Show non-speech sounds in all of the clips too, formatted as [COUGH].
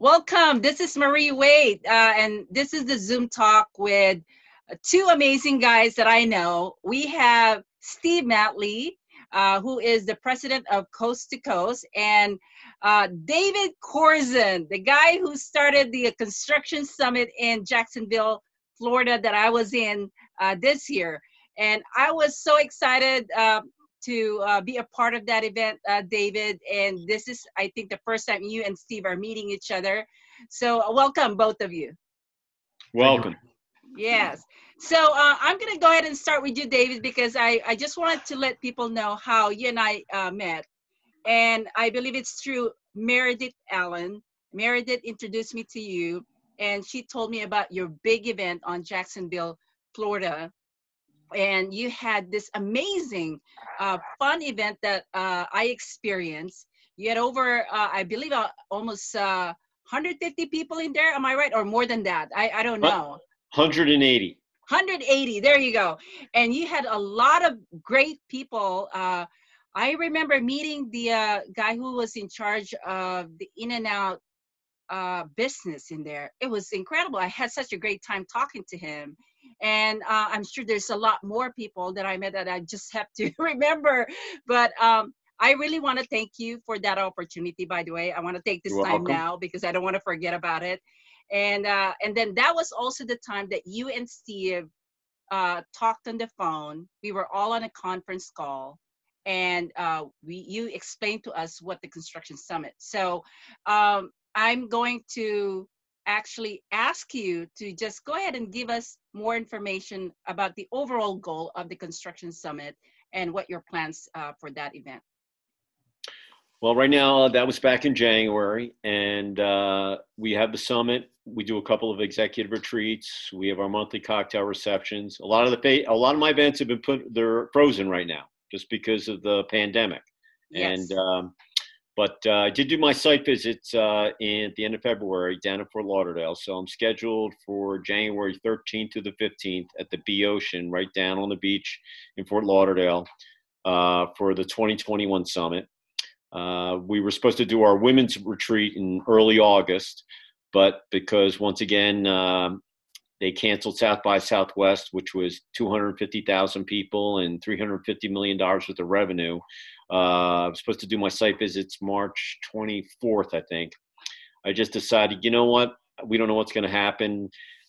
Welcome. This is Marie Wade, uh, and this is the Zoom talk with two amazing guys that I know. We have Steve Matley, uh, who is the president of Coast to Coast, and uh, David Corson, the guy who started the construction summit in Jacksonville, Florida, that I was in uh, this year. And I was so excited uh, to uh, be a part of that event, uh, David. And this is, I think, the first time you and Steve are meeting each other. So, uh, welcome, both of you. Welcome. Yes. So, uh, I'm going to go ahead and start with you, David, because I, I just wanted to let people know how you and I uh, met. And I believe it's through Meredith Allen. Meredith introduced me to you, and she told me about your big event on Jacksonville, Florida and you had this amazing uh, fun event that uh, I experienced. You had over, uh, I believe, uh, almost 150 uh, people in there. Am I right, or more than that? I, I don't know. 180. 180. There you go. And you had a lot of great people. Uh, I remember meeting the guy who was in charge of the In-N-Out business in there. It was incredible. I had such a great time talking to him and uh, i'm sure there's a lot more people that i met that i just have to [LAUGHS] remember. But um, i really want to thank you for that opportunity by the way. I want to take this You're time welcome. now because i don't want to forget about it. And uh, and then that was also the time that you and steve uh, talked on the phone. We were all on a conference call. And uh, we you explained to us what the construction summit. So um, i'm going to actually ask you to just go ahead and give us more information about the overall goal of the Construction Summit and what your plans uh, for that event. Well, right now, uh, that was back in January, and uh, we have the summit. We do a couple of executive retreats. We have our monthly cocktail receptions. A lot of the a lot of my events have been put they're frozen right now just because of the pandemic. Yes. And um, but uh, I did do my site visits uh, in, at the end of February down in Fort Lauderdale. So I'm scheduled for January 13th to the 15th at the B Ocean, right down on the beach in Fort Lauderdale, uh, for the 2021 summit. Uh, we were supposed to do our women's retreat in early August, but because once again um, they canceled South by Southwest, which was 250,000 people and 350 million dollars worth of revenue. Uh, I'm supposed to do my site visits March 24th, I think. I just decided, you know what? We don't know what's going to happen.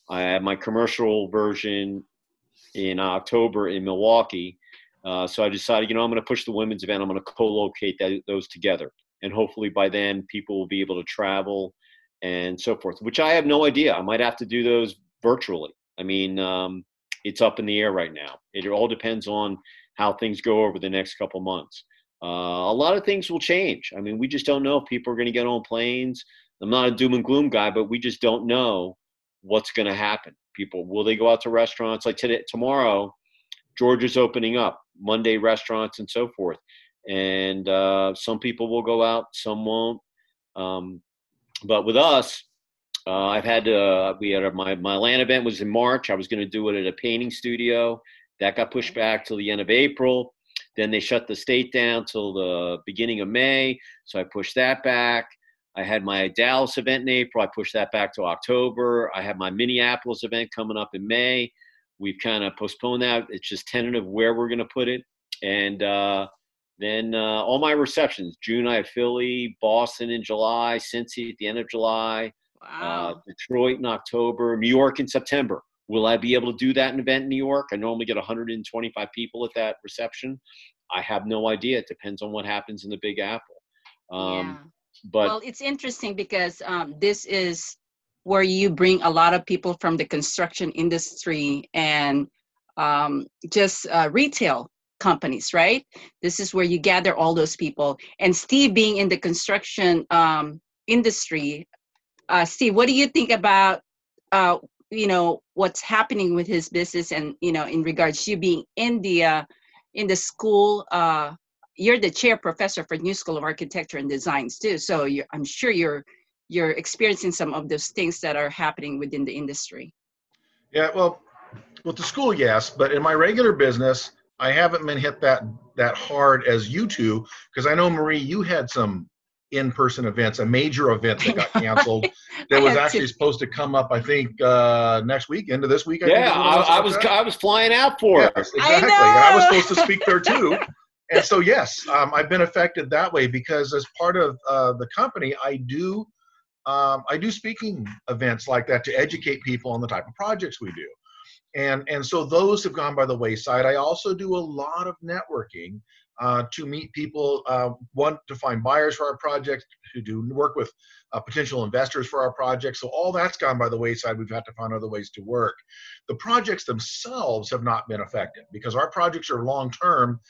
I have my commercial version in October in Milwaukee. Uh, so I decided, you know, I'm going to push the women's event. I'm going to co-locate that, those together, and hopefully by then people will be able to travel and so forth. Which I have no idea. I might have to do those virtually. I mean, um, it's up in the air right now. It all depends on how things go over the next couple months. Uh, a lot of things will change. I mean, we just don't know if people are going to get on planes. I'm not a doom and gloom guy, but we just don't know what's going to happen. People will they go out to restaurants like today, tomorrow? Georgia's opening up Monday restaurants and so forth, and uh, some people will go out, some won't. Um, but with us, uh, I've had uh, we had a, my my land event was in March. I was going to do it at a painting studio. That got pushed back till the end of April. Then they shut the state down till the beginning of May, so I pushed that back. I had my Dallas event in April. I pushed that back to October. I have my Minneapolis event coming up in May. We've kind of postponed that. It's just tentative where we're going to put it. And uh, then uh, all my receptions June, I have Philly, Boston in July, Cincy at the end of July, uh, Wow. uh, Detroit in October, New York in September. Will I be able to do that in event in New York? I normally get 125 people at that reception. I have no idea. It depends on what happens in the Big Apple. Um, yeah. But well, it's interesting because um, this is where you bring a lot of people from the construction industry and um, just uh, retail companies, right? This is where you gather all those people. And Steve, being in the construction um, industry, uh, Steve, what do you think about uh, you know what's happening with his business and you know in regards to you being in the uh, in the school uh, you're the chair professor for new school of architecture and designs too. So you're, i'm sure you're you're experiencing some of those things that are happening within the industry. Yeah, well, with the school, yes, but in my regular business, I haven't been hit that that hard as you two because I know Marie, you had some in-person events, a major event that got [LAUGHS] canceled, that was actually to- supposed to come up. I think uh, next week, end of this week. I Yeah, is I, I was that. I was flying out for it. Yes, I exactly. And I was supposed to speak there too. [LAUGHS] And so, yes, um, I've been affected that way because as part of uh, the company, I do um, I do speaking events like that to educate people on the type of projects we do. And and so those have gone by the wayside. I also do a lot of networking uh, to meet people. Uh, one to find buyers for our projects, to do work with uh, potential investors for our projects. So all that's gone by the wayside. We've had to find other ways to work. The projects themselves have not been affected because our projects are long term,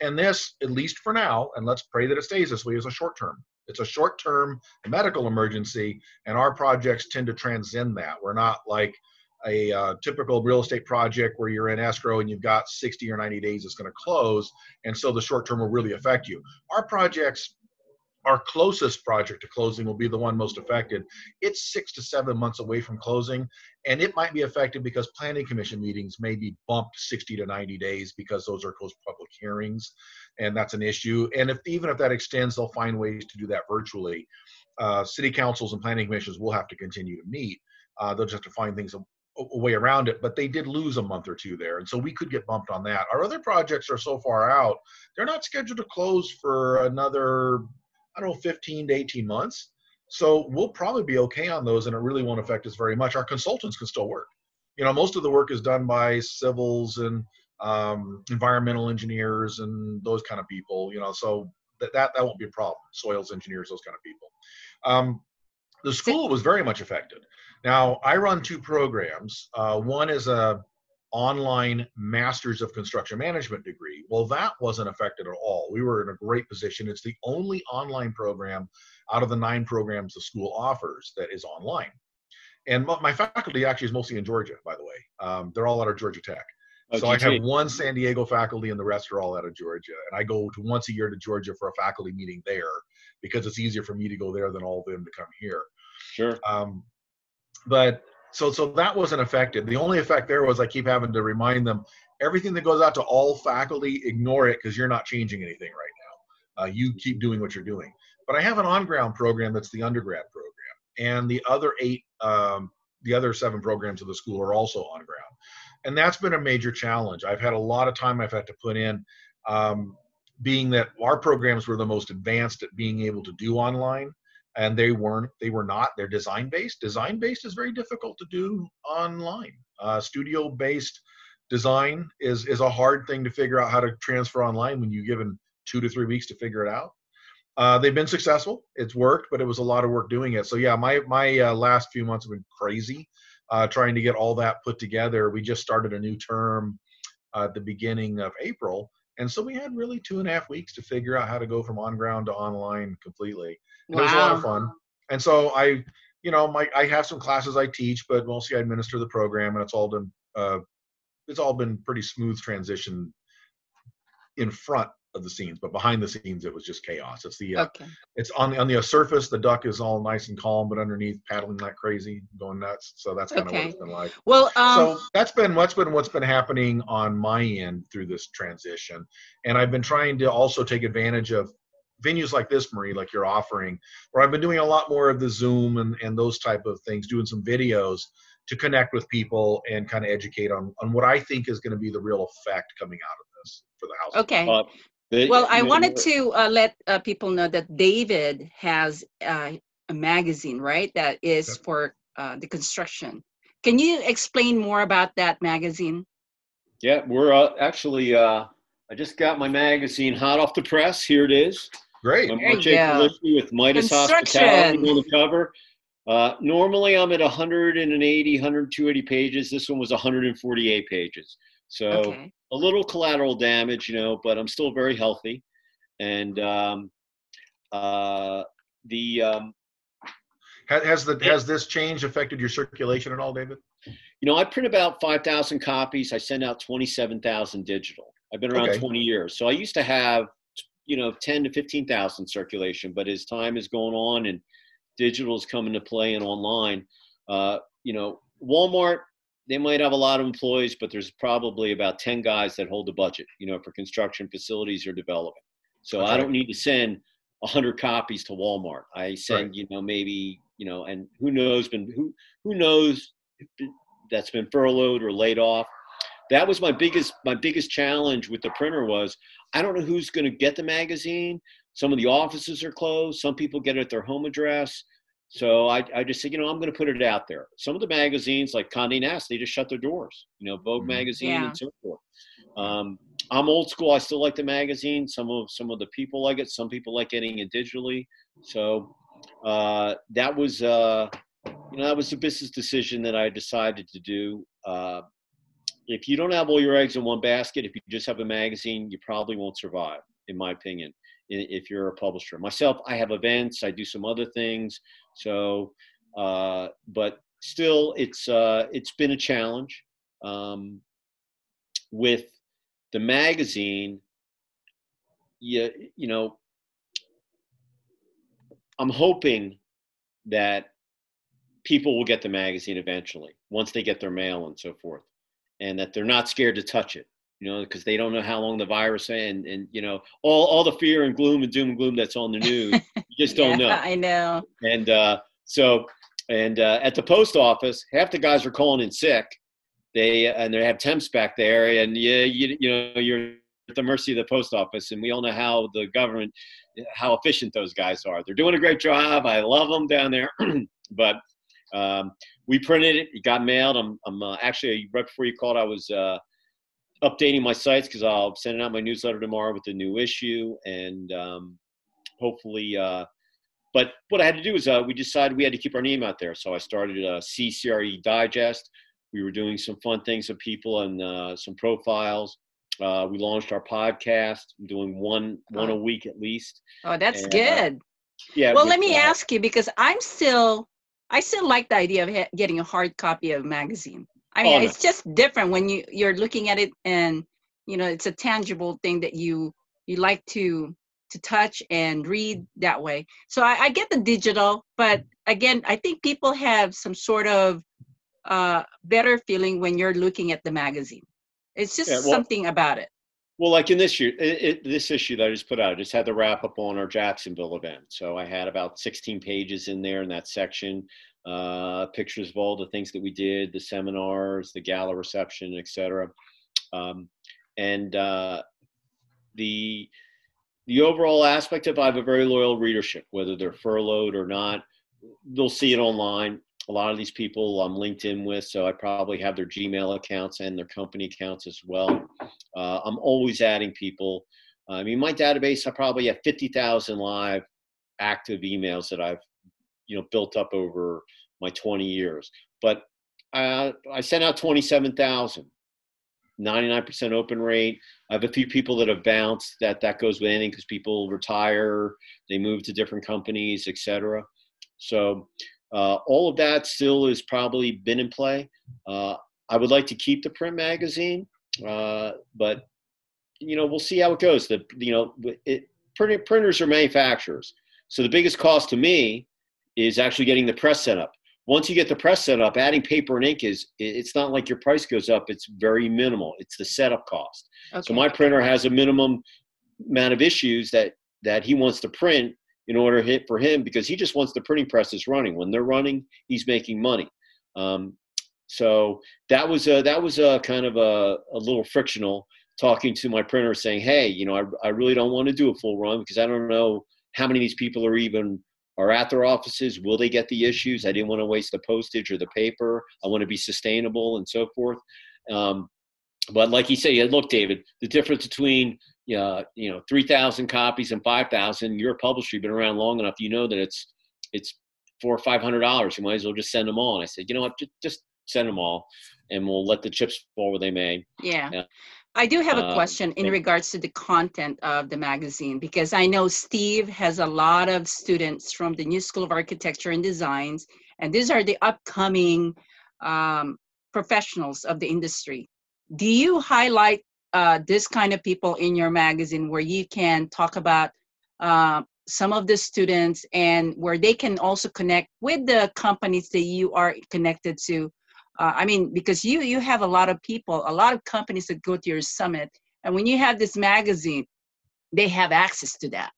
and this, at least for now, and let's pray that it stays this way, is a short term. It's a short term medical emergency, and our projects tend to transcend that. We're not like a uh, typical real estate project where you're in escrow and you've got 60 or 90 days it's going to close, and so the short term will really affect you. Our projects, our closest project to closing will be the one most affected. It's six to seven months away from closing, and it might be affected because planning commission meetings may be bumped 60 to 90 days because those are closed public hearings, and that's an issue. And if even if that extends, they'll find ways to do that virtually. Uh, city councils and planning commissions will have to continue to meet. Uh, they'll just have to find things a, way around it. But they did lose a month or two there, and so we could get bumped on that. Our other projects are so far out; they're not scheduled to close for another, I don't know, 15 to 18 months. So we'll probably be okay on those, and it really won't affect us very much. Our consultants can still work. You know, most of the work is done by civils and um, environmental engineers and those kind of people. You know, so that that, that won't be a problem. Soils engineers, those kind of people. Um, the school was very much affected. Now I run two programs. Uh, one is a online Masters of Construction Management degree. Well, that wasn't affected at all. We were in a great position. It's the only online program out of the nine programs the school offers that is online. And my my faculty actually is mostly in Georgia, by the way. Um, they're all out of Georgia Tech. Oh, so I have one San Diego faculty, and the rest are all out of Georgia. And I go to once a year to Georgia for a faculty meeting there because it's easier for me to go there than all of them to come here. Sure. Um, but so so that wasn't affected. The only effect there was I keep having to remind them everything that goes out to all faculty, ignore it because you're not changing anything right now. Uh, you keep doing what you're doing. But I have an on-ground program that's the undergrad program, and the other eight, um, the other seven programs of the school are also on ground, and that's been a major challenge. I've had a lot of time I've had to put in. Um, being that our programs were the most advanced at being able to do online and they weren't they were not they're design based design based is very difficult to do online. Uh, studio based design is is a hard thing to figure out how to transfer online when you're given two to three weeks to figure it out. Uh, they've been successful. It's worked but it was a lot of work doing it. So yeah my my uh, last few months have been crazy uh, trying to get all that put together. We just started a new term uh, at the beginning of april and so we had really two and a half weeks to figure out how to go from on ground to online completely and it was a lot of fun. And so I, you know, my I have some classes I teach, but mostly I administer the program, and it's all done. Uh, it's all been pretty smooth transition in front of the scenes, but behind the scenes it was just chaos. It's the uh, Okay. it's on the on the surface the duck is all nice and calm, but underneath paddling like crazy, going nuts. So that's kind of what it's been like Well, um, so that's been what's been what's been happening on my end through this transition and i've been trying to also take advantage of venues like this marie like you're offering where i've been doing a lot more of the zoom and, and those type of things doing some videos to connect with people and kind of educate on, on what i think is going to be the real effect coming out of this for the house okay. Uh, the- Well, I wanted to uh, let uh, people know that David has uh, a magazine, right? That is Yep. for uh, the construction. Can you explain more about that magazine? Yeah, we're uh, actually. Uh, I just got my magazine hot off the press. Here it is. great My There you March go. With Midas Hospitality on the cover. Uh, normally, I'm at 180, 180 pages. This one was 148 pages. So Okay. a little collateral damage, you know, but I'm still very healthy. And um, uh, the um, has, has the has this change affected your circulation at all david You know, I print about 5,000 copies. I send out 27,000 digital. I've been around Okay. 20 years. So I used to have, you know, 10 to 15,000 circulation. But as time is going on and digital is coming to play and online, uh, you know, Walmart, they might have a lot of employees, but there's probably about 10 guys that hold the budget, you know, for construction facilities or development. So That's I don't need to send 100 copies to Walmart. I send, you know, maybe you know, and who knows been who who knows that's been furloughed or laid off. That was my biggest my biggest challenge with the printer was I don't know who's going to get the magazine. Some of the offices are closed. Some people get it at their home address. So I, I just said, you know, I'm going to put it out there. Some of the magazines, like Condé Nast, they just shut their doors. You know, Vogue mm-hmm. magazine yeah. and so forth. Um, I'm old school. I still like the magazine. Some of some of the people like it. Some people like getting it digitally. So uh, that was uh, you know that was a business decision that I decided to do. Uh, if you don't have all your eggs in one basket, if you just have a magazine, you probably won't survive, in my opinion. If you're a publisher, myself, I have events. I do some other things. So, uh, but still, it's uh, it's been a challenge. Um, with the magazine, you, you know, I'm hoping that people will get the magazine eventually once they get their mail and so forth, and that they're not scared to touch it, you know, because they don't know how long the virus and and you know all all the fear and gloom and doom and gloom that's on the news, [LAUGHS] you just don't yeah, know. I know. And uh, so, and uh, at the post office, half the guys are calling in sick they and they have temps back there, and yeah, you, you know you're at the mercy of the post office, and we all know how the government, how efficient those guys are. They're doing a great job. I love them down there, [CLEARS THROAT] but um, we printed it. It got mailed. I'm, I'm uh, actually right before you called, I was uh, updating my sites because I'll send out my newsletter tomorrow with the new issue, and um, hopefully. Uh, but what I had to do is uh, we decided we had to keep our name out there, so I started a CCRE Digest we were doing some fun things with people and uh, some profiles. Uh, we launched our podcast, doing one one a week at least. Oh, that's and, uh, good. Uh, yeah. Well, let me ask you because I'm still I still like the idea of ha- getting a hard copy of a magazine. I mean, oh, no. it's just different when you you're looking at it and you know it's a tangible thing that you you like to to touch and read that way. So I, I get the digital, but again, I think people have some sort of uh, better feeling when you're looking at the magazine. It's just yeah, well, something about it. Well, like in this year, it, it, this issue that I just put out, I just had the wrap up on our Jacksonville event. So I had about 16 pages in there in that section, uh, pictures of all the things that we did, the seminars, the gala reception, etc. Um, and uh, the the overall aspect of I have a very loyal readership, whether they're furloughed or not. They'll see it online a lot of these people I'm linked in with, so I probably have their Gmail accounts and their company accounts as well. Uh, I'm always adding people. I mean, my database, I probably have 50,000 live active emails that I've, you know, built up over my 20 years. But I, I sent out 27,000. 99% open rate. I have a few people that have bounced. That that goes with anything because people retire, they move to different companies, etc. So uh, all of that still has probably been in play. Uh, I would like to keep the print magazine, uh, but you know we'll see how it goes. The you know it, print, printers are manufacturers, so the biggest cost to me is actually getting the press set up. Once you get the press set up, adding paper and ink is it's not like your price goes up. It's very minimal. It's the setup cost. Okay. So my printer has a minimum amount of issues that that he wants to print in order hit for him because he just wants the printing presses running. When they're running, he's making money. Um, so that was a, that was a kind of a, a little frictional talking to my printer saying, hey, you know, I, I really don't want to do a full run because I don't know how many of these people are even are at their offices. Will they get the issues? I didn't want to waste the postage or the paper. I want to be sustainable and so forth. Um, but like you say, look, David, the difference between uh, you know, 3,000 copies and 5,000, you're a publisher, you've been around long enough, you know that it's, it's four or $500. You might as well just send them all. And I said, you know what, just, just send them all and we'll let the chips fall where they may. Yeah. yeah. I do have a uh, question in regards to the content of the magazine because I know Steve has a lot of students from the New School of Architecture and Designs, and these are the upcoming um, professionals of the industry. Do you highlight uh, this kind of people in your magazine where you can talk about uh, some of the students and where they can also connect with the companies that you are connected to uh, i mean because you you have a lot of people a lot of companies that go to your summit and when you have this magazine they have access to that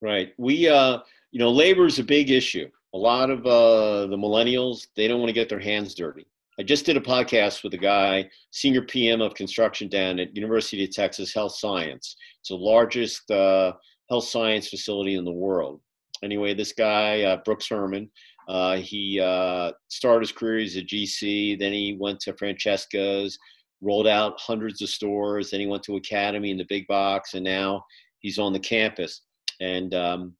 right we uh you know labor is a big issue a lot of uh, the millennials they don't want to get their hands dirty. I just did a podcast with a guy, senior PM of construction down at University of Texas Health Science. It's the largest uh, health science facility in the world. Anyway, this guy uh, Brooks Herman, uh, he uh, started his career as a GC. Then he went to Francesca's, rolled out hundreds of stores. Then he went to Academy in the big box, and now he's on the campus. And um,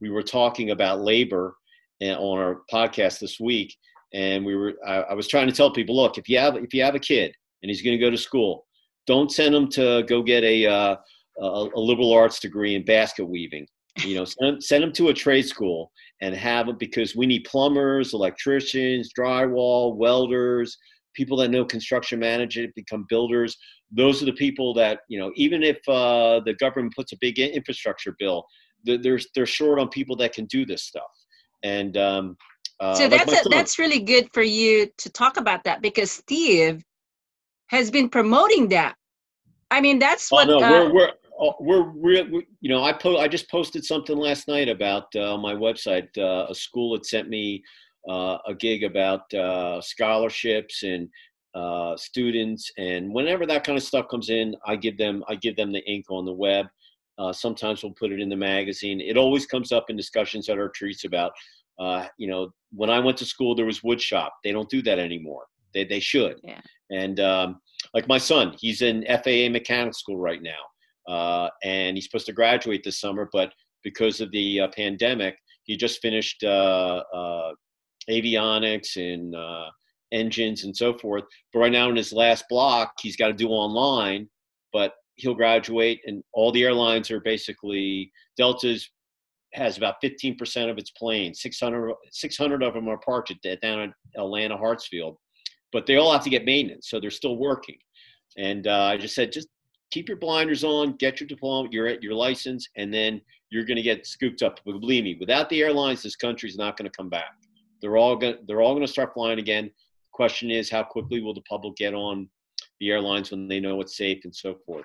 we were talking about labor uh, on our podcast this week, and we were I, I was trying to tell people, look, if you have if you have a kid and he's going to go to school, don't send him to go get a uh, a, a liberal arts degree in basket weaving. You know, send, send them to a trade school and have them because we need plumbers, electricians, drywall, welders, people that know construction management, become builders. Those are the people that you know. Even if uh, the government puts a big infrastructure bill, they're they're short on people that can do this stuff. And um, uh, so that's like a, that's really good for you to talk about that because Steve has been promoting that. I mean, that's what. Oh, no, uh, we're, we're, oh, we're, we're, we're, you know, I po- I just posted something last night about uh, my website. Uh, a school had sent me uh, a gig about uh, scholarships and uh, students, and whenever that kind of stuff comes in, I give them I give them the ink on the web. Uh, sometimes we'll put it in the magazine. It always comes up in discussions at our treats about, uh, you know, when I went to school, there was wood shop. They don't do that anymore. They, they should. Yeah. And um, like my son, he's in FAA mechanic school right now. Uh, and he's supposed to graduate this summer, but because of the uh, pandemic, he just finished uh, uh, avionics and engines and so forth. But right now in his last block, he's got to do online, but he'll graduate, and all the airlines are basically Delta's has about 15% of its planes. 600, 600 of them are parked at, down at Atlanta Hartsfield, but they all have to get maintenance, so they're still working. And uh, I just said, just keep your blinders on, get your diploma, your at your license, and then you're going to get scooped up. But believe me, without the airlines, this country's not going to come back. They're all going they're all going to start flying again. The question is, how quickly will the public get on the airlines when they know it's safe and so forth?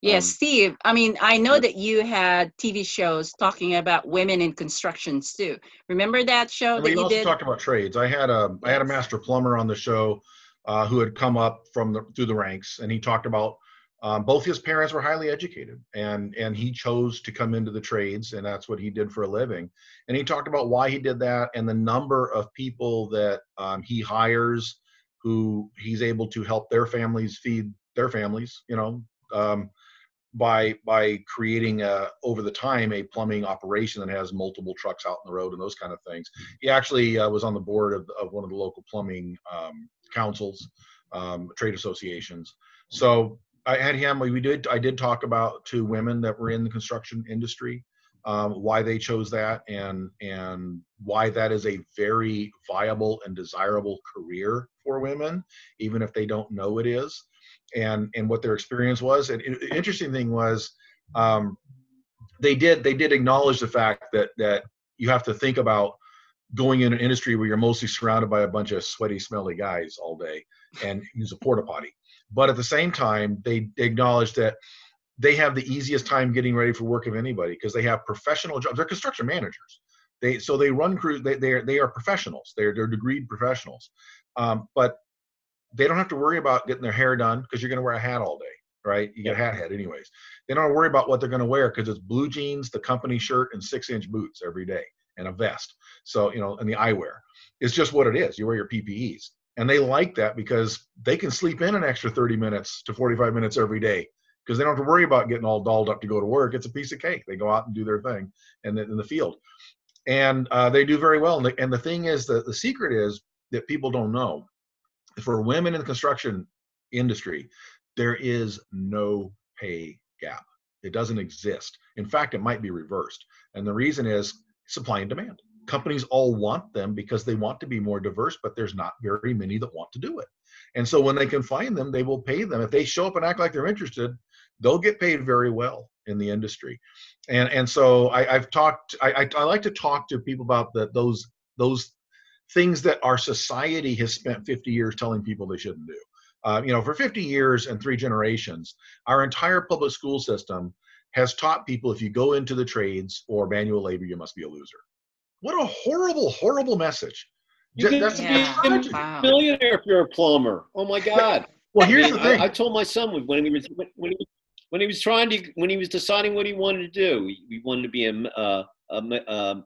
Yes, um, Steve. I mean, I know that you had TV shows talking about women in constructions too. Remember that show that you also did? talked about trades. I had a I had a master plumber on the show uh, who had come up from the through the ranks, and he talked about um, both his parents were highly educated, and and he chose to come into the trades, and that's what he did for a living. And he talked about why he did that, and the number of people that um, he hires who he's able to help their families feed their families. You know. Um, by by creating a, over the time a plumbing operation that has multiple trucks out in the road and those kind of things. He actually uh, was on the board of, of one of the local plumbing um, councils, um, trade associations. So I had him. We did. I did talk about two women that were in the construction industry, um, why they chose that, and and why that is a very viable and desirable career for women, even if they don't know it is and and what their experience was. And the interesting thing was, um, they did they did acknowledge the fact that that you have to think about going in an industry where you're mostly surrounded by a bunch of sweaty, smelly guys all day and use a porta potty. But at the same time, they acknowledge that they have the easiest time getting ready for work of anybody because they have professional jobs. They're construction managers. They so they run crews. They they are, they are professionals. They're they're degreed professionals. Um, but they don't have to worry about getting their hair done because you're going to wear a hat all day, right? You get a hat head anyways. They don't worry about what they're going to wear because it's blue jeans, the company shirt, and six inch boots every day and a vest. So, you know, and the eyewear. It's just what it is. You wear your PPEs. And they like that because they can sleep in an extra 30 minutes to 45 minutes every day because they don't have to worry about getting all dolled up to go to work. It's a piece of cake. They go out and do their thing and in the field. And uh, they do very well. And the, and the thing is that the secret is that people don't know for women in the construction industry, there is no pay gap. It doesn't exist. In fact, it might be reversed. And the reason is supply and demand. Companies all want them because they want to be more diverse, but there's not very many that want to do it. And so when they can find them, they will pay them. If they show up and act like they're interested, they'll get paid very well in the industry. And and so I, have talked. I, I, I like to talk to people about the, those those things that our society has spent 50 years telling people they shouldn't do. Uh, you know, for 50 years and three generations, our entire public school system has taught people if you go into the trades or manual labor, you must be a loser. What a horrible, horrible message. You could that's- Yeah. a Wow. millionaire if you're a plumber. Oh my God. [LAUGHS] Well, here's the thing. I, I told my son when he was when he when he was trying to when he was deciding what he wanted to do, he, he wanted to be a uh, a, um,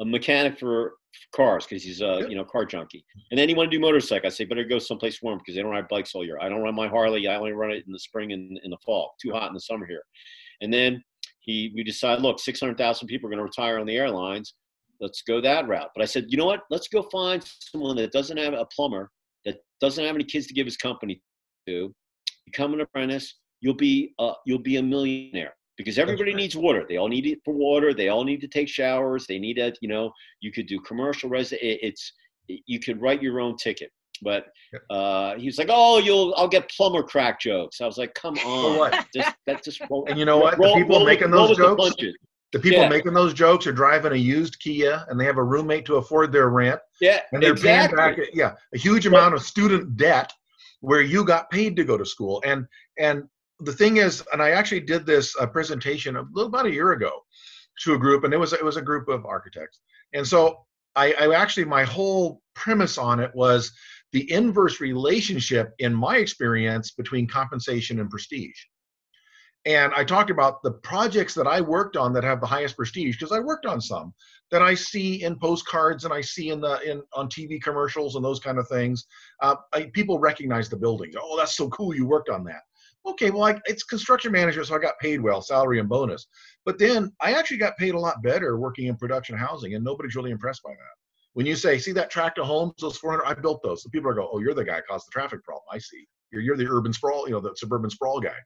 a mechanic for cars because he's a you know car junkie. And then he wanted to do motorcycle. I say better go someplace warm because they don't ride bikes all year. I don't run my Harley. I only run it in the spring and in the fall. Too hot in the summer here. And then he we decided, look, six hundred thousand people are going to retire on the airlines. Let's go that route. But I said, you know what? Let's go find someone that doesn't have a plumber that doesn't have any kids to give his company to. Become an apprentice. You'll be uh, you'll be a millionaire because everybody needs water. They all need it for water. They all need to take showers. They need it. You know, you could do commercial. It, it's you could write your own ticket. But uh, he was like, "Oh, you'll I'll get plumber crack jokes." I was like, "Come [LAUGHS] on, what? Just, that just roll, [LAUGHS] And you know what? The people roll making roll those the jokes, punches. The people Yeah. making those jokes are driving a used Kia and they have a roommate to afford their rent Yeah, and they're exactly. paying back yeah a huge amount of student debt where you got paid to go to school and and the thing is and i actually did this uh, presentation a little about a year ago to a group and it was it was a group of architects and so I, I actually my whole premise on it was the inverse relationship in my experience between compensation and prestige and i talked about the projects that i worked on that have the highest prestige because i worked on some that I see in postcards and I see in the in on TV commercials and those kind of things. Uh, I, people recognize the buildings. Oh, that's so cool! You worked on that. Okay, well, I, it's construction manager, so I got paid well, salary and bonus. But then I actually got paid a lot better working in production housing, and nobody's really impressed by that. When you say, "See that tract of homes, those 400, I built those," so people are go, "Oh, you're the guy caused the traffic problem." I see. You're you're the urban sprawl, you know, the suburban sprawl guy.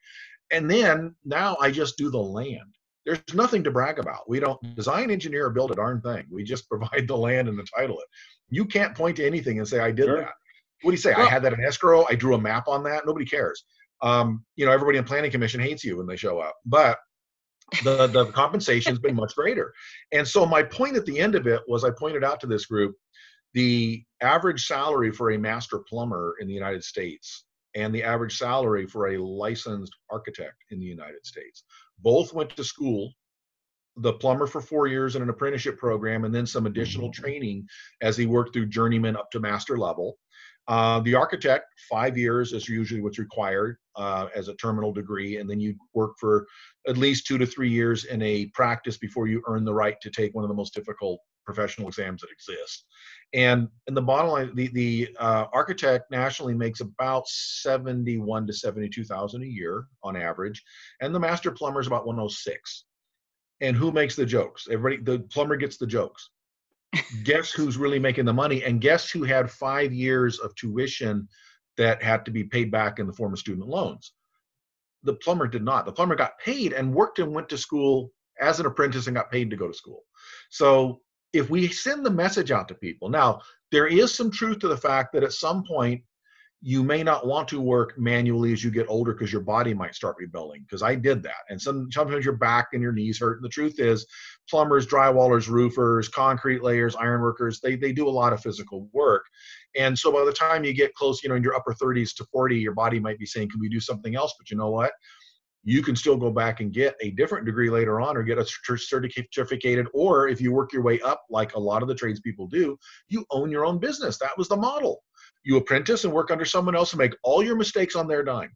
And then now I just do the land there's nothing to brag about. We don't design, engineer, or build a darn thing. We just [LAUGHS] provide the land and the title it. You can't point to anything and say, I did Sure. that. What do you say? I had that in escrow. I drew a map on that. Nobody cares. Um, you know, everybody in planning commission hates you when they show up. But the the [LAUGHS] compensation's been much greater. And so my point at the end of it was I pointed out to this group the average salary for a master plumber in the United States and the average salary for a licensed architect in the United States. Both went to school, the plumber for four years in an apprenticeship program, and then some additional training as he worked through journeyman up to master level. Uh, the architect, five years is usually what's required uh, as a terminal degree, and then you work for at least two to three years in a practice before you earn the right to take one of the most difficult professional exams that exist. And in the bottom line, the the uh, architect nationally makes about seventy-one to seventy-two thousand a year on average, and the master plumber is about one hundred six. And who makes the jokes? Everybody, the plumber gets the jokes. guess who's really making the money? And guess who had five years of tuition that had to be paid back in the form of student loans? The plumber did not. The plumber got paid and worked and went to school as an apprentice and got paid to go to school. So if we send the message out to people, now there is some truth to the fact that at some point you may not want to work manually as you get older because your body might start rebelling. Because I did that, and some sometimes your back and your knees hurt. And the truth is, plumbers, drywallers, roofers, concrete layers, ironworkers, they they do a lot of physical work. And so by the time you get close, you know, in your upper 30s to 40, your body might be saying, "Can we do something else?" But you know what? You can still go back and get a different degree later on or get a cer- certificated or if you work your way up like a lot of the tradespeople do you own your own business that was the model you apprentice and work under someone else and make all your mistakes on their dime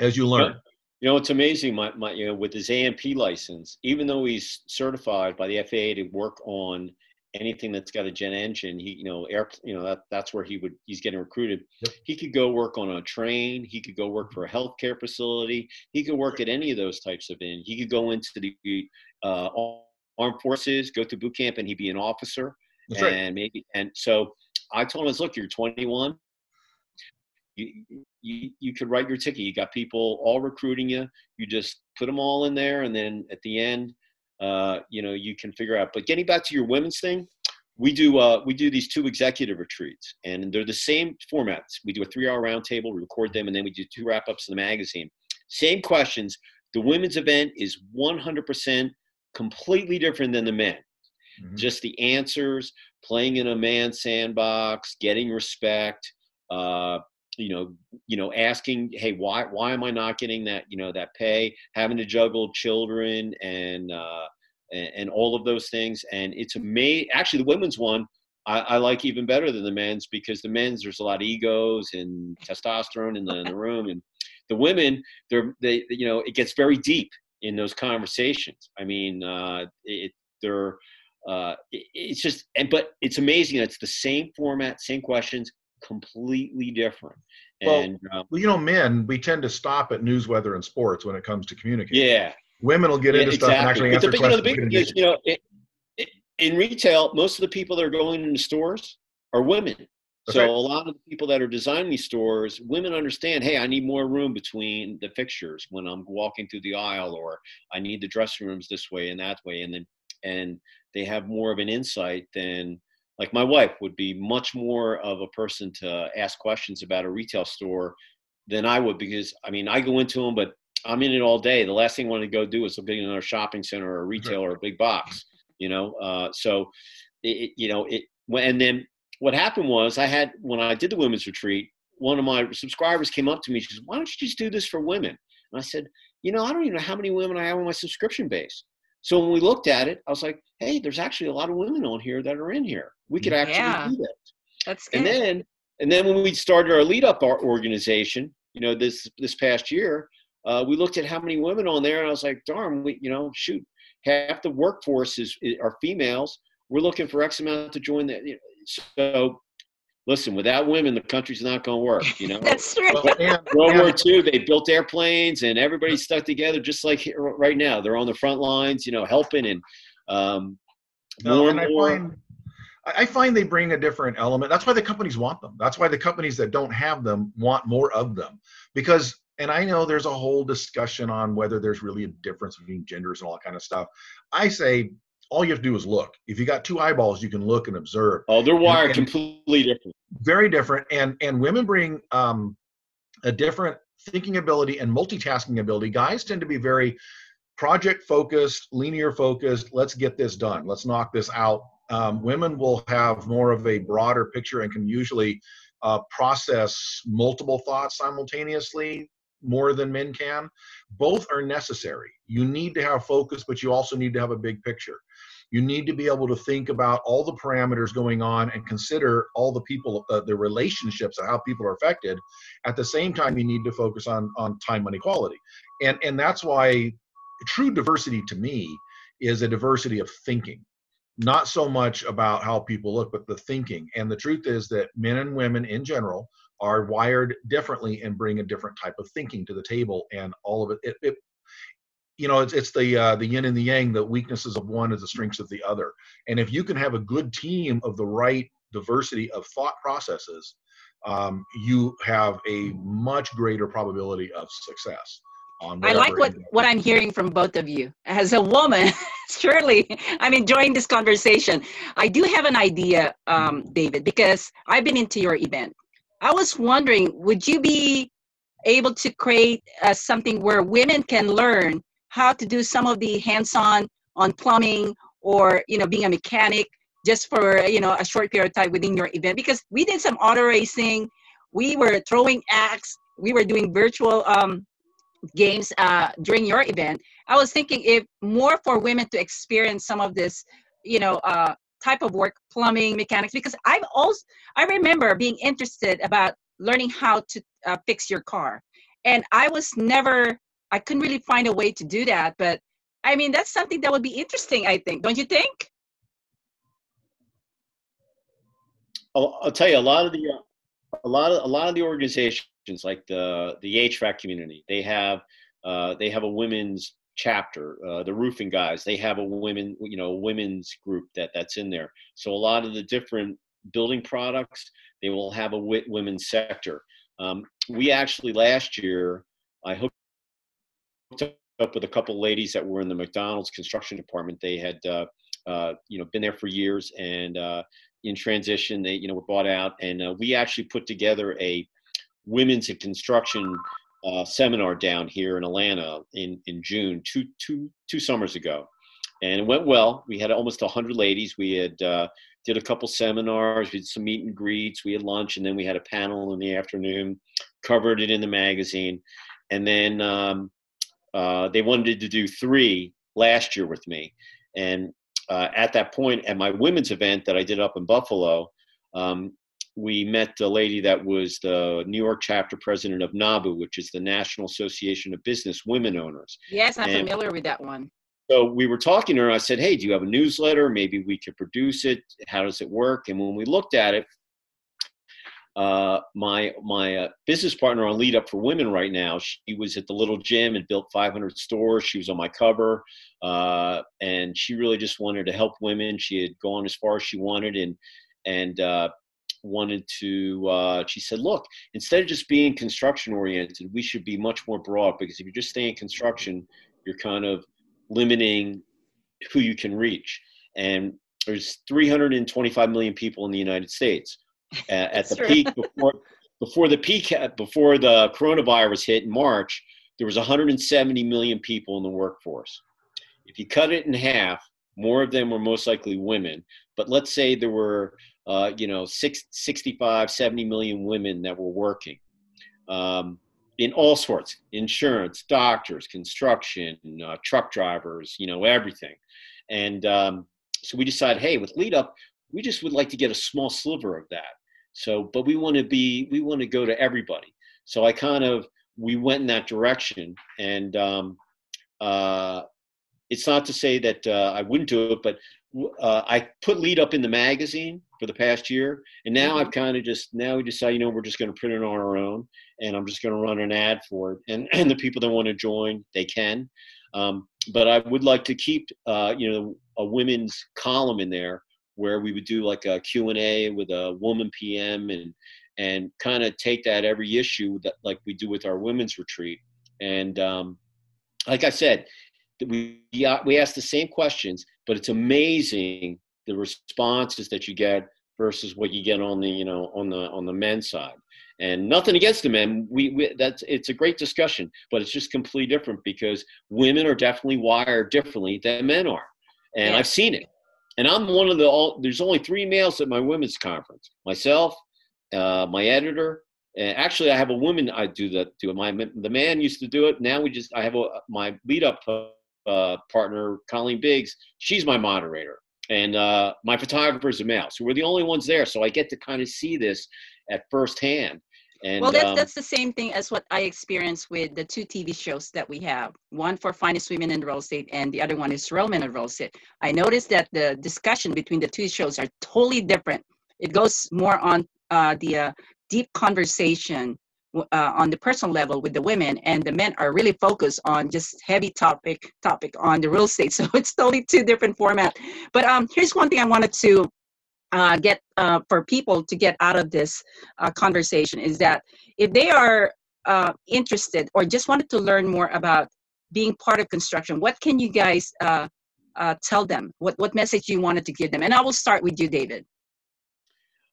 as you learn You know, it's amazing. My, my, you know, with his A&P license, even though he's certified by the FAA to work on anything that's got a jet engine, he, you know, air, you know, that that's where he would, he's getting recruited. Yep. He could go work on a train. He could go work for a healthcare facility. He could work at any of those types of in. He could go into the uh, armed forces, go to boot camp, and he'd be an officer. That's right. and maybe, and so I told him, look, you're 21 you, you you could write your ticket. You got people all recruiting you. You just put them all in there, and then at the end, uh, you know, you can figure out. But getting back to your women's thing, we do uh, we do these two executive retreats, and they're the same formats. We do a three-hour roundtable, we record them, and then we do two wrap-ups in the magazine. Same questions. The women's event is 100% completely different than the men. Mhm. Just the answers, playing in a man's sandbox, getting respect. Uh, you know, you know, asking, hey, why why am I not getting that, you know, that pay? Having to juggle children and uh, and, and all of those things. And it's amazing. Actually, the women's one I, I, like even better than the men's because the men's there's a lot of egos and testosterone in the, in the room, and the women they're they you know it gets very deep in those conversations. I mean, uh, it, they're uh, it, it's just and but it's amazing. It's the same format, same questions, completely different. And well, well, you know, men we tend to stop at news, weather, and sports when it comes to communicating. Yeah, women will get yeah, into exactly. stuff and actually answer the, questions. You know, the big you know, it, it, in retail, most of the people that are going into stores are women. That's so right. a lot of the people that are designing these stores, women understand, hey, I need more room between the fixtures when I'm walking through the aisle, or I need the dressing rooms this way and that way, and then and they have more of an insight than like my wife would be much more of a person to ask questions about a retail store than I would because I mean I go into them, but I'm in it all day. The last thing I want to go do is look at another shopping center or a retail or a big box, you know. Uh, so, it, you know, it. And then what happened was I had when I did the women's retreat, one of my subscribers came up to me. She said, "Why don't you just do this for women?" And I said, "You know, I don't even know how many women I have on my subscription base." So when we looked at it, I was like, "Hey, there's actually a lot of women on here that are in here. We could actually yeah. do that." That's good. And then, and then when we started our lead up our organization, you know, this this past year, uh, we looked at how many women on there, and I was like, darn, we, you know, shoot, half the workforce is, are females. We're looking for X amount to join that. You know, so, listen, without women, the country's not going to work. You know, [LAUGHS] that's true. [LAUGHS] World War II, they built airplanes, and everybody's stuck together, just like here, right now. They're on the front lines, you know, helping and um, no, more and, and more. I find, I find they bring a different element. That's why the companies want them. That's why the companies that don't have them want more of them because and I know there's a whole discussion on whether there's really a difference between genders and all that kind of stuff. I say all you have to do is look. If you got two eyeballs, you can look and observe. Oh, they're wired and, and completely different. Very different, and and women bring um, a different thinking ability and multitasking ability. Guys tend to be very project focused, linear focused. Let's get this done. Let's knock this out. Um, women will have more of a broader picture and can usually uh, process multiple thoughts simultaneously more than men can. Both are necessary. You need to have focus, but you also need to have a big picture. You need to be able to think about all the parameters going on and consider all the people, uh, the relationships, and how people are affected. At the same time, you need to focus on on time, money, quality, and and that's why true diversity to me is a diversity of thinking not so much about how people look, but the thinking. And the truth is that men and women in general are wired differently and bring a different type of thinking to the table and all of it, it, it you know it's, it's the uh, the yin and the yang the weaknesses of one is the strengths of the other and if you can have a good team of the right diversity of thought processes um, you have a much greater probability of success I like what, what I'm hearing from both of you. As a woman, [LAUGHS] surely I'm enjoying this conversation. I do have an idea, um, David, because I've been into your event I was wondering, would you be able to create uh, something where women can learn how to do some of the hands-on on plumbing or you know being a mechanic just for you know a short period of time within your event? Because we did some auto racing, we were throwing axe, we were doing virtual um, games uh, during your event. I was thinking if more for women to experience some of this, you know, uh, type of work, plumbing, mechanics, because I've also, I remember being interested about learning how to uh, fix your car. And I was never, I couldn't really find a way to do that. But I mean, that's something that would be interesting, I think. Don't you think? I'll, I'll tell you, a lot of the, uh, a lot of, a lot of the organizations like the, the HVAC community, they have, uh, they have a women's chapter. Uh, the roofing guys, they have a women, you know, women's group that that's in there. So a lot of the different building products, they will have a women's sector. Um, we actually last year, I hooked up with a couple ladies that were in the McDonald's construction department. They had, uh, uh, you know, been there for years and uh, in transition, they, you know, were bought out. And uh, we actually put together a women's construction uh, seminar down here in Atlanta in, in June, two, two, two summers ago. And it went well. We had almost 100 ladies. We had uh, did a couple seminars, we did some meet and greets, we had lunch, and then we had a panel in the afternoon, covered it in the magazine. And then um, uh, they wanted to do three last year with me. And uh, at that point, at my women's event that I did up in Buffalo, um, we met the lady that was the New York chapter president of NABU, which is the National Association of Business Women Owners. Yes, I'm and familiar with that one. So we were talking to her. I said, "Hey, do you have a newsletter? Maybe we could produce it. How does it work?" And when we looked at it, uh, my my uh, business partner on Lead Up for Women right now, she was at the little gym and built 500 stores. She was on my cover, uh, and she really just wanted to help women. She had gone as far as she wanted, and and uh, wanted to. Uh, she said, "Look, instead of just being construction oriented, we should be much more broad because if you just stay in construction, you're kind of limiting who you can reach." And there's 325 million people in the United States at, at the true. peak before before the peak before the coronavirus hit in March, there was 170 million people in the workforce. If you cut it in half, more of them were most likely women. But let's say there were, uh, you know, six, 65, 70 million women that were working um, in all sorts, insurance, doctors, construction, uh, truck drivers, you know, everything. And um, so we decided, hey, with Lead Up, we just would like to get a small sliver of that. So, but we want to be, we want to go to everybody. So I kind of, we went in that direction. And um, uh, it's not to say that uh, I wouldn't do it, but uh, I put lead up in the magazine for the past year. And now I've mm-hmm. kind of just, now we decide, you know, we're just going to print it on our own and I'm just going to run an ad for it. And, [CLEARS THROAT] and the people that want to join, they can. Um, but I would like to keep, uh, you know, a women's column in there where we would do like a Q&A with a woman PM and and kind of take that every issue that like we do with our women's retreat. And um, like I said, we we ask the same questions, but it's amazing the responses that you get versus what you get on the you know on the on the men's side. And nothing against the men, we, we that's it's a great discussion, but it's just completely different because women are definitely wired differently than men are, and yeah. I've seen it and I'm one of the all. There's only three males at my women's conference. Myself, uh, my editor, and actually I have a woman I do that to. My the man used to do it. Now we just I have a my lead up uh, partner Colleen Biggs. She's my moderator, and uh, my photographer is a male. So we're the only ones there. So I get to kind of see this at first hand. And, well, that's, um, that's the same thing as what I experienced with the two TV shows that we have. One for Finest Women in Real Estate, and the other one is Real Men in Real Estate. I noticed that the discussion between the two shows are totally different. It goes more on uh, the uh, deep conversation uh, on the personal level with the women, and the men are really focused on just heavy topic topic on the real estate. [LAUGHS] So it's totally two different format. But um, here's one thing I wanted to uh, get uh, for people to get out of this uh, conversation is that if they are uh, interested or just wanted to learn more about being part of construction, what can you guys uh, uh, tell them? What what message you wanted to give them? And I will start with you, David.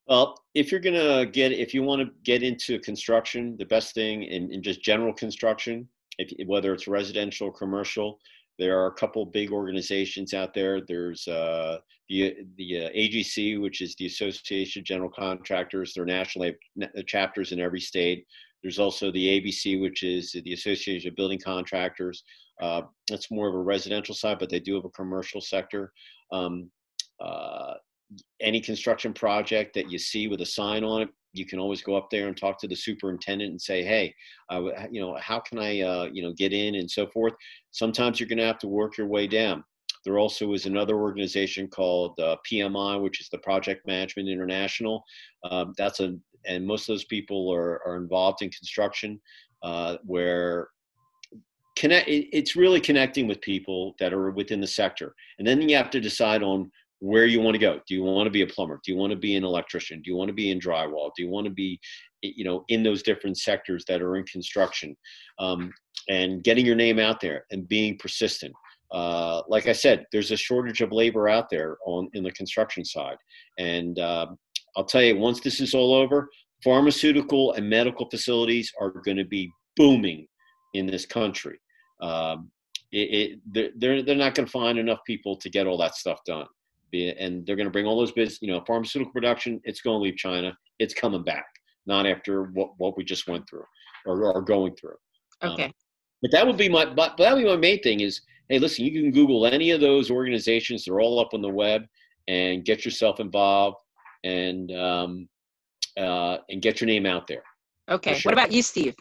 Well, if you're gonna get, if you want to get into construction, the best thing in, in just general construction, if, whether it's residential or commercial, there are a couple big organizations out there. There's uh, the the uh, AGC, which is the Association of General Contractors. There are national chapters in every state. There's also the ABC, which is the Association of Building Contractors. Uh, that's more of a residential side, but they do have a commercial sector. Um, uh, any construction project that you see with a sign on it, you can always go up there and talk to the superintendent and say, hey, uh, you know, how can I, uh, you know, get in and so forth. Sometimes you're going to have to work your way down. There also is another organization called uh, PMI, which is the Project Management International. Um, that's a, and most of those people are, are involved in construction, uh, where connect. It's really connecting with people that are within the sector, and then you have to decide on where you want to go. Do you want to be a plumber? Do you want to be an electrician? Do you want to be in drywall? Do you want to be, you know, in those different sectors that are in construction? Um, and getting your name out there and being persistent. Uh, like I said, there's a shortage of labor out there on in the construction side, and uh, I'll tell you, once this is all over, pharmaceutical and medical facilities are going to be booming in this country. Um, it, it, they're, they're not going to find enough people to get all that stuff done and they're going to bring all those business, you know, pharmaceutical production. It's going to leave China. It's coming back, not after what, what we just went through or are going through. Um, okay. Um, but that would be my, but that would be my main thing is hey, listen, you can Google any of those organizations. They're all up on the web, and get yourself involved and um, uh, and get your name out there. Okay. Sure. What about you, Steve?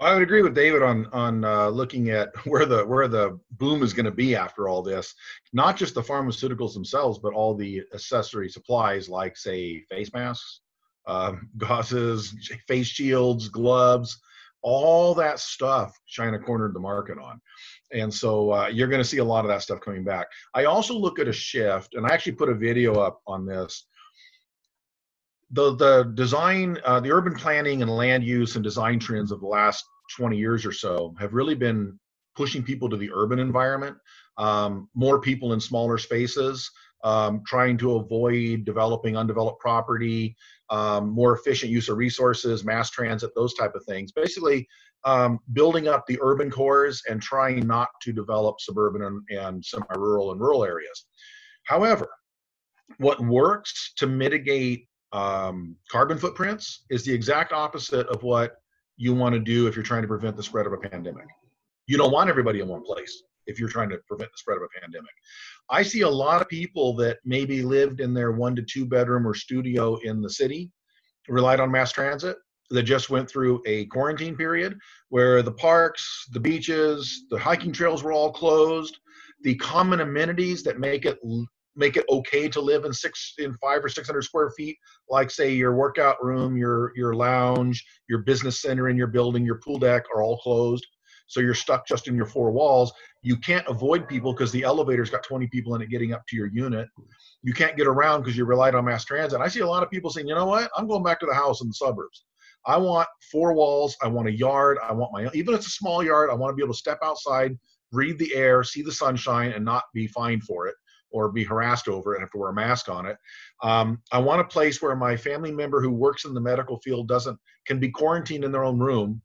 I would agree with David on on uh, looking at [LAUGHS] where the where the boom is going to be after all this. Not just the pharmaceuticals themselves, but all the accessory supplies like, say, face masks, um, [LAUGHS] gauzes, [LAUGHS] face shields, gloves, all that stuff. China cornered the market on, and so uh, you're going to see a lot of that stuff coming back. I also look at a shift, and I actually put a video up on this the the design, uh, the urban planning and land use and design trends of the last 20 years or so have really been pushing people to the urban environment. Um, more people in smaller spaces, um, trying to avoid developing undeveloped property, um, more efficient use of resources, mass transit, those type of things. Basically, um, building up the urban cores and trying not to develop suburban and, and semi-rural and rural areas. However, what works to mitigate um, carbon footprints is the exact opposite of what you want to do if you're trying to prevent the spread of a pandemic. You don't want everybody in one place if you're trying to prevent the spread of a pandemic. I see a lot of people that maybe lived in their one to two bedroom or studio in the city, relied on mass transit, that just went through a quarantine period where the parks, the beaches, the hiking trails were all closed. The common amenities that make it make it okay to live in six in five or six hundred square feet like say your workout room your your lounge your business center in your building your pool deck are all closed. So you're stuck just in your four walls. You can't avoid people because the elevator's got 20 people in it getting up to your unit. You can't get around because you relied on mass transit. I see a lot of people saying you know what? I'm going back to the house in the suburbs. I want four walls. I want a yard. I want my even if it's a small yard i want to be able to step outside breathe the air see the sunshine and not be fined for it or be harassed over it and have to wear a mask on it. Um, I want a place where my family member who works in the medical field doesn't can be quarantined in their own room,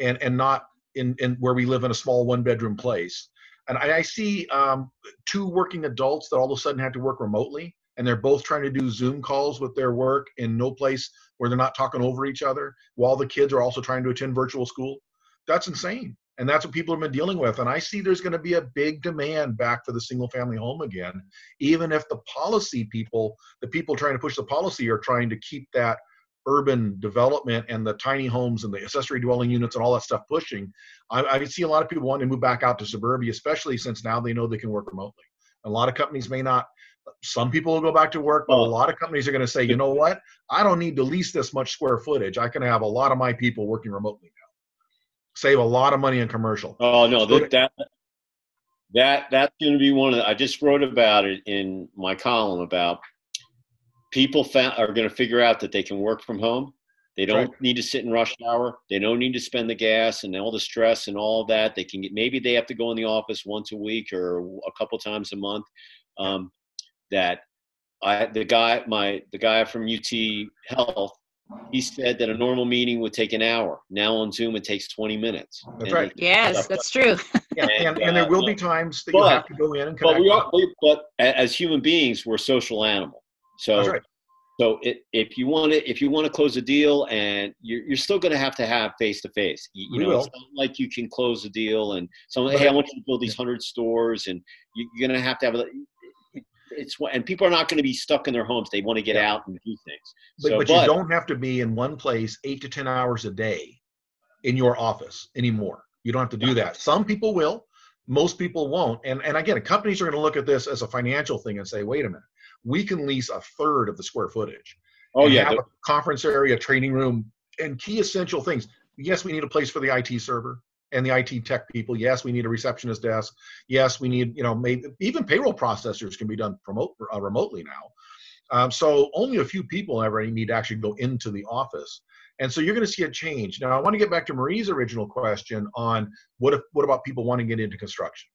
and and not in, in where we live in a small one bedroom place. And I, I see um, two working adults that all of a sudden have to work remotely, and they're both trying to do Zoom calls with their work in no place where they're not talking over each other, while the kids are also trying to attend virtual school. That's insane and that's what people have been dealing with. And i see there's going to be a big demand back for the single family home again even if the policy people the people trying to push the policy are trying to keep that urban development and the tiny homes and the accessory dwelling units and all that stuff pushing. I, I see a lot of people wanting to move back out to suburbia especially since now they know they can work remotely. A lot of companies may not some people will go back to work, but a lot of companies are going to say, you know what? I don't need to lease this much square footage. I can have a lot of my people working remotely save a lot of money in commercial. Oh no, that that that that's going to be one of. The, I just wrote about it in my column about people fa- are going to figure out that they can work from home. They don't right. need to sit in rush hour. They don't need to spend the gas and all the stress and all that. They can get maybe they have to go in the office once a week or a couple times a month. Um, that I the guy my the guy from UT Health he said that a normal meeting would take an hour. Now on Zoom, it takes 20 minutes. That's and right. Yes, that's true. [LAUGHS] yeah, and, and, there uh, will be uh, times that but, you have to go in and connect. But, we are, but as human beings, we're social animal. So, right. so it, if you want to, if you want to close a deal, and you're, you're still going to have to have face to face. You, know, it's not like you can close a deal and someone, hey, I want you to build these hundred stores, and you're going to have to have a it's and people are not going to be stuck in their homes. They want to get yeah. out and do things. But, so, but, but you don't have to be in one place eight to ten hours a day in your office anymore. You don't have to do that. Some people will. Most people won't. And and again, companies are going to look at this as a financial thing and say, wait a minute, we can lease a third of the square footage. Oh yeah, have a conference area, training room, and key essential things. Yes, we need a place for the IT server and the IT tech people. Yes, we need a receptionist desk. Yes, we need, you know, maybe even payroll processors can be done remote, uh, remotely now. Um, so only a few people ever need to actually go into the office. And so you're going to see a change. Now, I want to get back to Marie's original question on what if, what about people wanting to get into construction?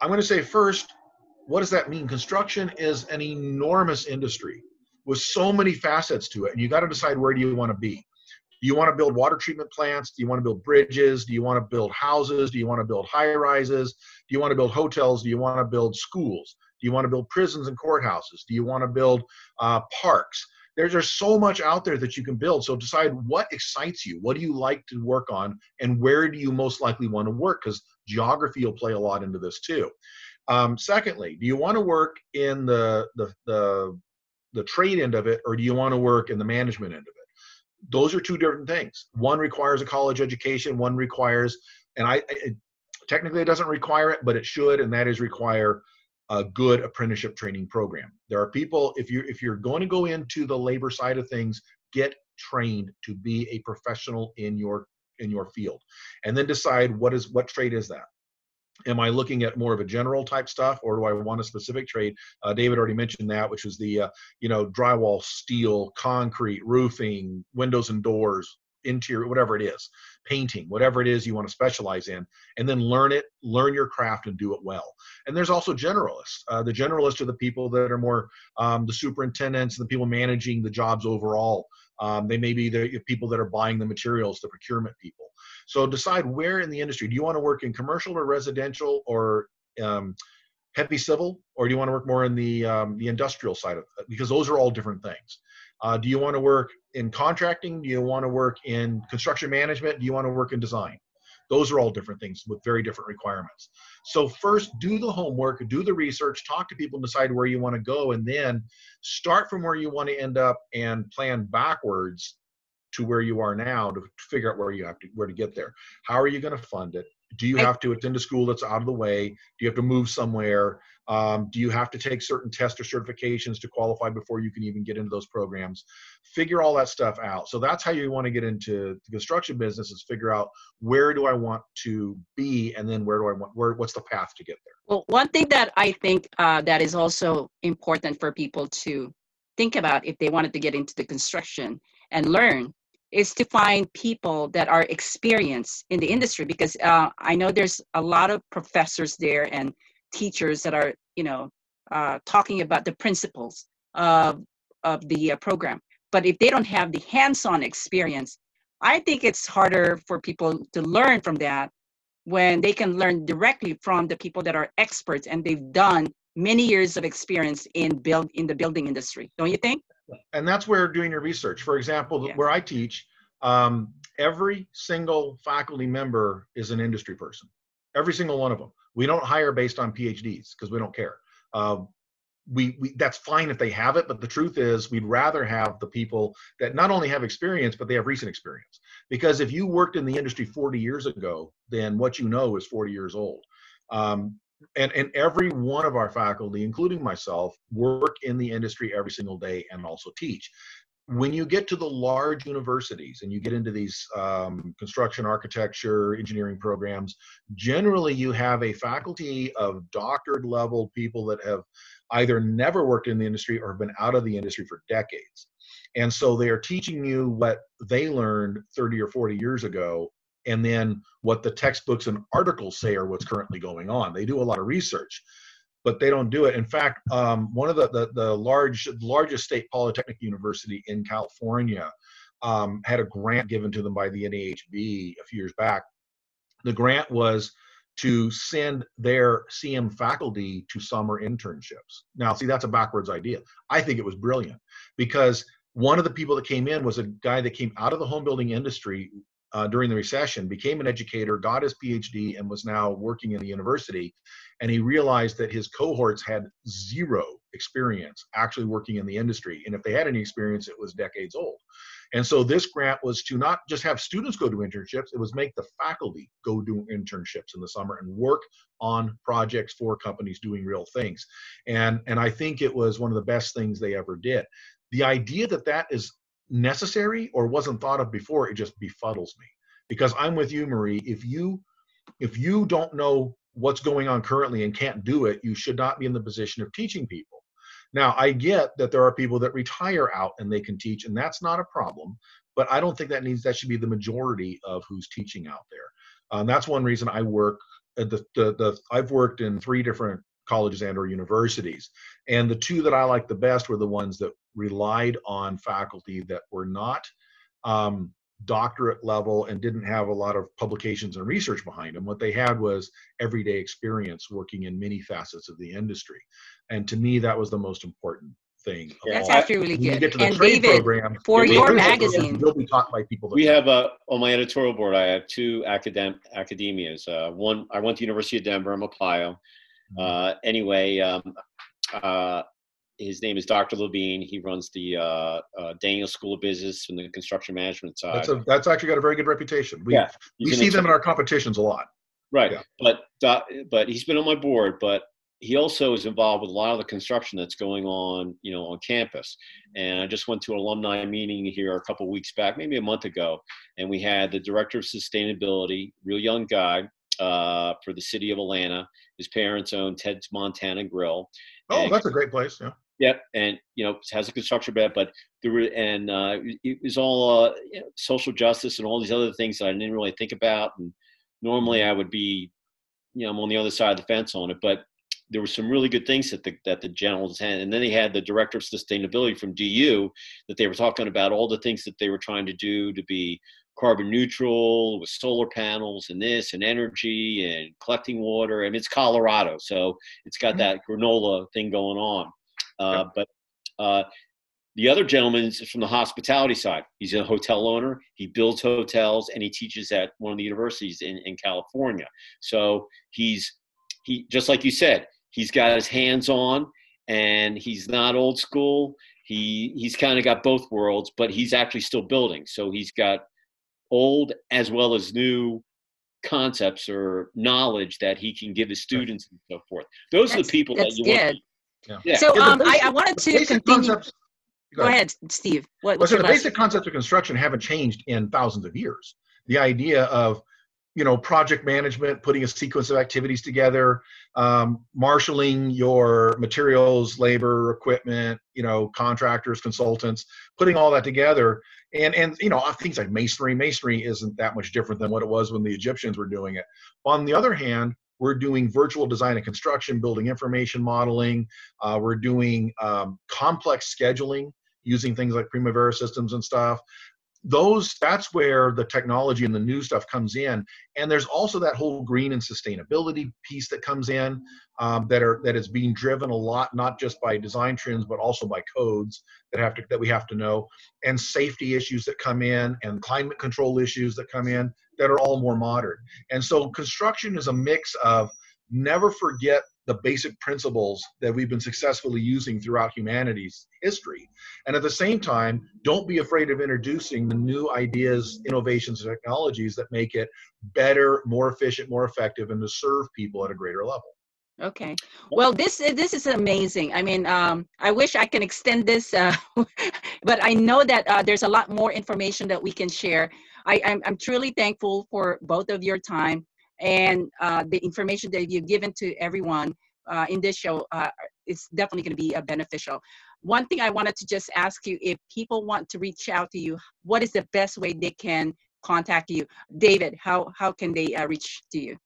I'm going to say first, what does that mean? Construction is an enormous industry with so many facets to it, and you got to decide where do you want to be. Do you want to build water treatment plants? Do you want to build bridges? Do you want to build houses? Do you want to build high rises? Do you want to build hotels? Do you want to build schools? Do you want to build prisons and courthouses? Do you want to build uh, parks? There's, there's so much out there that you can build. So decide what excites you. What do you like to work on? And where do you most likely want to work? Because Geography will play a lot into this too. Um, secondly, do you want to work in the, the, the, the trade end of it or do you want to work in the management end of it? Those are two different things. One requires a college education, one requires, and I, it, technically it doesn't require it, but it should, and that is require a good apprenticeship training program. There are people, if you if you're going to go into the labor side of things, get trained to be a professional in your in your field and then decide what is what trade is that am i looking at more of a general type stuff or do i want a specific trade? Uh, david already mentioned that which was the uh, you know drywall steel concrete roofing windows and doors interior whatever it is painting whatever it is you want to specialize in and then learn it learn your craft and do it well. And there's also generalists uh, the generalists are the people that are more um, the superintendents the people managing the jobs overall um, they may be the people that are buying the materials, the procurement people. So decide where in the industry. Do you want to work in commercial or residential or um, heavy civil, or do you want to work more in the um, the industrial side of it? Because those are all different things. Uh, do you want to work in contracting? Do you want to work in construction management? Do you want to work in design? Those are all different things with very different requirements. So first, do the homework, do the research, talk to people, decide where you want to go, and then start from where you want to end up and plan backwards to where you are now to figure out where you have to where to get there. How are you going to fund it? Do you have to attend a school that's out of the way? Do you have to move somewhere? Um, do you have to take certain tests or certifications to qualify before you can even get into those programs? Figure all that stuff out. So that's how you want to get into the construction business is figure out where do I want to be and then where do I want, where, what's the path to get there? Well, one thing that I think uh, that is also important for people to think about if they wanted to get into the construction and learn is to find people that are experienced in the industry because uh, I know there's a lot of professors there and teachers that are you know uh, talking about the principles of of the uh, program. But if they don't have the hands-on experience i think it's harder for people to learn from that when they can learn directly from the people that are experts and they've done many years of experience in build in the building industry don't you think and that's where doing your research. For example yeah. where i teach um, every single faculty member is an industry person. Every single one of them. We don't hire based on phds because we don't care. Uh, we, we that's fine if they have it but the truth is we'd rather have the people that not only have experience but they have recent experience. Because if you worked in the industry 40 years ago then what you know is 40 years old. Um, and, and every one of our faculty including myself work in the industry every single day and also teach. When you get to the large universities and you get into these um, construction architecture engineering programs generally you have a faculty of doctorate level people that have either never worked in the industry or have been out of the industry for decades. And so they are teaching you what they learned 30 or 40 years ago and then what the textbooks and articles say are what's currently going on they do a lot of research but they don't do it. In fact, um, one of the, the, the large largest state polytechnic university in California um, had a grant given to them by the NAHB a few years back. The grant was to send their CM faculty to summer internships. Now, see, that's a backwards idea. I think it was brilliant because one of the people that came in was a guy that came out of the home building industry uh, during the recession, became an educator, got his PhD, and was now working in the university. And he realized that his cohorts had zero experience actually working in the industry. And if they had any experience, it was decades old. And so this grant was to not just have students go do internships, it was make the faculty go do internships in the summer and work on projects for companies doing real things. And, and I think it was one of the best things they ever did. The idea that that is necessary or wasn't thought of before, it just befuddles me. Because I'm with you, Marie. If you if you don't know what's going on currently and can't do it, you should not be in the position of teaching people. Now, I get that there are people that retire out and they can teach, and that's not a problem. But I don't think that needs that should be the majority of who's teaching out there. Um, that's one reason I work. At the, the the I've worked in three different colleges and or universities, and the two that I like the best were the ones that relied on faculty that were not um, doctorate level and didn't have a lot of publications and research behind them. What they had was everyday experience working in many facets of the industry. And to me, that was the most important thing. That's Yeah. actually really When good. get to the And trade David, program, for your trade program magazine- will be taught by people. We have uh, on my editorial board. I have two academic academias. Uh, one, I went to University of Denver. I'm a Pio. Mm-hmm. Uh, anyway, um, uh, his name is Dr. Levine. He runs the uh, uh, Daniel School of Business from the construction management side. That's a that's actually got a very good reputation. We Yeah, we see them in our competitions a lot. Right. Yeah. But doc- but he's been on my board, but he also is involved with a lot of the construction that's going on, you know, on campus. And I just went to an alumni meeting here a couple weeks back, maybe a month ago, and we had the director of sustainability, real young guy, uh, for the city of Atlanta. His parents own Ted's Montana Grill. Oh, And- that's a great place. Yeah. Yep, and you know has a construction bed, but there were and uh, it was all uh, you know, social justice and all these other things that I didn't really think about. And normally I would be, you know, I'm on the other side of the fence on it, but there were some really good things that the that the generals had, and then they had the director of sustainability from DU that they were talking about all the things that they were trying to do to be carbon neutral with solar panels and this and energy and collecting water. I mean, it's Colorado, so it's got Mhm. that granola thing going on. Uh, But uh, the other gentleman is from the hospitality side. He's a hotel owner. He builds hotels and he teaches at one of the universities in, in California. So he's he just like you said, he's got his hands on and he's not old school. He he's kind of got both worlds, but he's actually still building. So he's got old as well as new concepts or knowledge that he can give his students and so forth. Those are the people that you good. want. Yeah. Yeah. So Yeah, the um, I, I wanted to continue. concepts- Go ahead, Steve. What, Well, what's so the last? basic concepts of construction haven't changed in thousands of years. The idea of, you know, project management, putting a sequence of activities together, um, marshaling your materials, labor, equipment, you know, contractors, consultants, putting all that together, and and you know, things like masonry. Masonry isn't that much different than what it was when the Egyptians were doing it. On the other hand, we're doing virtual design and construction, building information modeling. Uh, we're doing um, complex scheduling using things like Primavera systems and stuff. Those that's where the technology and the new stuff comes in, and there's also that whole green and sustainability piece that comes in um, that are that is being driven a lot, not just by design trends, but also by codes that have to that we have to know, and safety issues that come in, and climate control issues that come in that are all more modern. And so construction is a mix of never forget the basic principles that we've been successfully using throughout humanity's history. And at the same time, don't be afraid of introducing the new ideas, innovations, technologies that make it better, more efficient, more effective, and to serve people at a greater level. Okay. Well, this this is amazing. I mean, um, I wish I can extend this, uh, [LAUGHS] but I know that uh, there's a lot more information that we can share. I, I'm, I'm truly thankful for both of your time and uh, the information that you've given to everyone uh, in this show. Uh, it's definitely going to be uh, beneficial. One thing I wanted to just ask you: if people want to reach out to you, what is the best way they can contact you? David, how how can they uh, reach to you?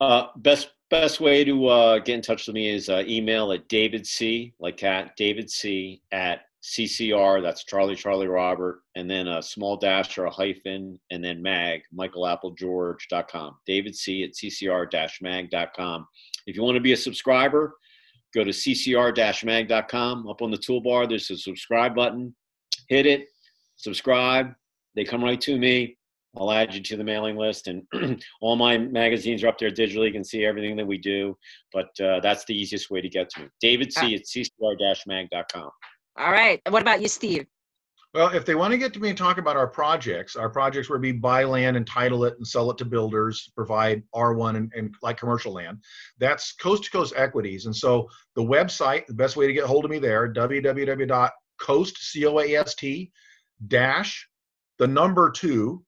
Uh, best best way to uh, get in touch with me is email at davidc like cat David C. at CCR. That's Charlie Charlie Robert, and then a small dash or a hyphen, and then mag michaelAppleGeorge.com. David C. at CCR-mag.com. If you want to be a subscriber, go to CCR-mag.com. Up on the toolbar, there's a subscribe button. Hit it, subscribe. They come right to me. I'll add you to the mailing list, and [CLEARS THROAT] all my magazines are up there digitally. You can see everything that we do, but uh, that's the easiest way to get to me. David C. at ccr-mag.com. All right. What about you, Steve? Well, if they want to get to me and talk about our projects, our projects where we buy land, and title it, and sell it to builders, provide R1 and, and like commercial land, that's Coast to Coast Equities. And so the website, the best way to get hold of me there, www.coast, C-O-A-S-T, dash, the number two,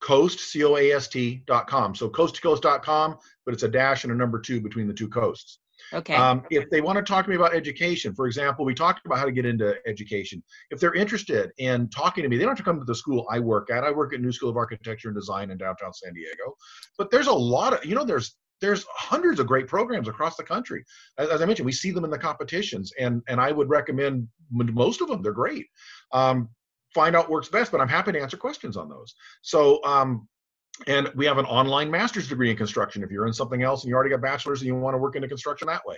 coast. So coast to coast.com, but it's a dash and a number two between the two coasts. Okay. Um, if they want to talk to me about education, for example, we talked about how to get into education. If they're interested in talking to me, they don't have to come to the school I work at. I work at New School of Architecture and Design in downtown San Diego. But there's a lot of, you know, there's there's hundreds of great programs across the country. As, as I mentioned, we see them in the competitions, and and I would recommend most of them. They're great. Um, find out what works best, but I'm happy to answer questions on those. So um, and we have an online master's degree in construction. If you're in something else and you already got bachelor's and you want to work into construction that way.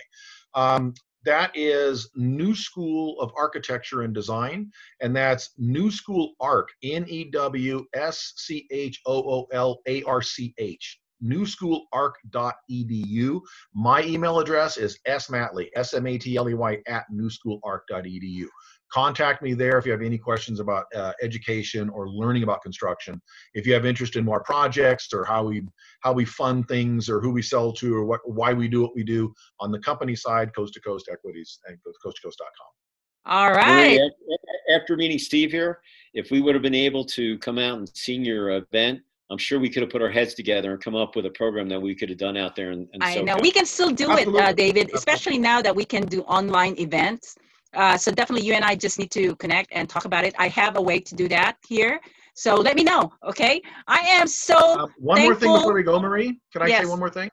Um, that is New School of Architecture and Design, and that's New School arc N E W S C H O O L A R C H, newschoolarch.edu. My email address is smatley, S M A T L E Y, at newschoolarch.edu contact me there if you have any questions about uh, education or learning about construction if you have interest in more projects or how we how we fund things or who we sell to or what why we do what we do on the company side coast to coast equities and coast to coast.com all right after meeting steve here if we would have been able to come out and see your event I'm sure we could have put our heads together and come up with a program that we could have done out there. And, I know we can still do Absolutely. it, uh, David, especially now that we can do online events. Uh, so definitely you and I just need to connect and talk about it. I have a way to do that here. So let me know, okay? I am so uh, One thankful. more thing before we go, Marie. Can I yes. say one more thing?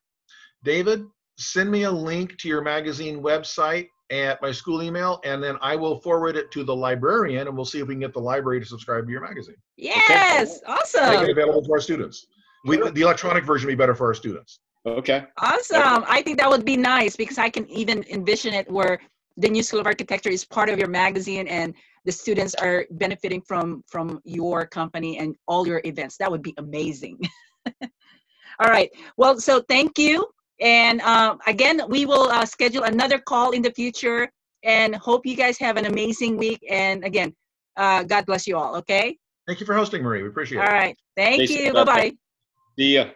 David, send me a link to your magazine website at my school email, and then I will forward it to the librarian, and we'll see if we can get the library to subscribe to your magazine. Yes, okay. awesome. Make it available to our students. We, the electronic version would be better for our students. Okay. Awesome. I think that would be nice because I can even envision it where the new school of architecture is part of your magazine and the students are benefiting from from your company and all your events. That would be amazing. [LAUGHS] All right. Well so thank you. And um, again we will uh, schedule another call in the future and hope you guys have an amazing week. And again uh, god bless you all okay? Thank you for hosting marie. We appreciate it. All right. Thank Thanks. you. Bye bye see ya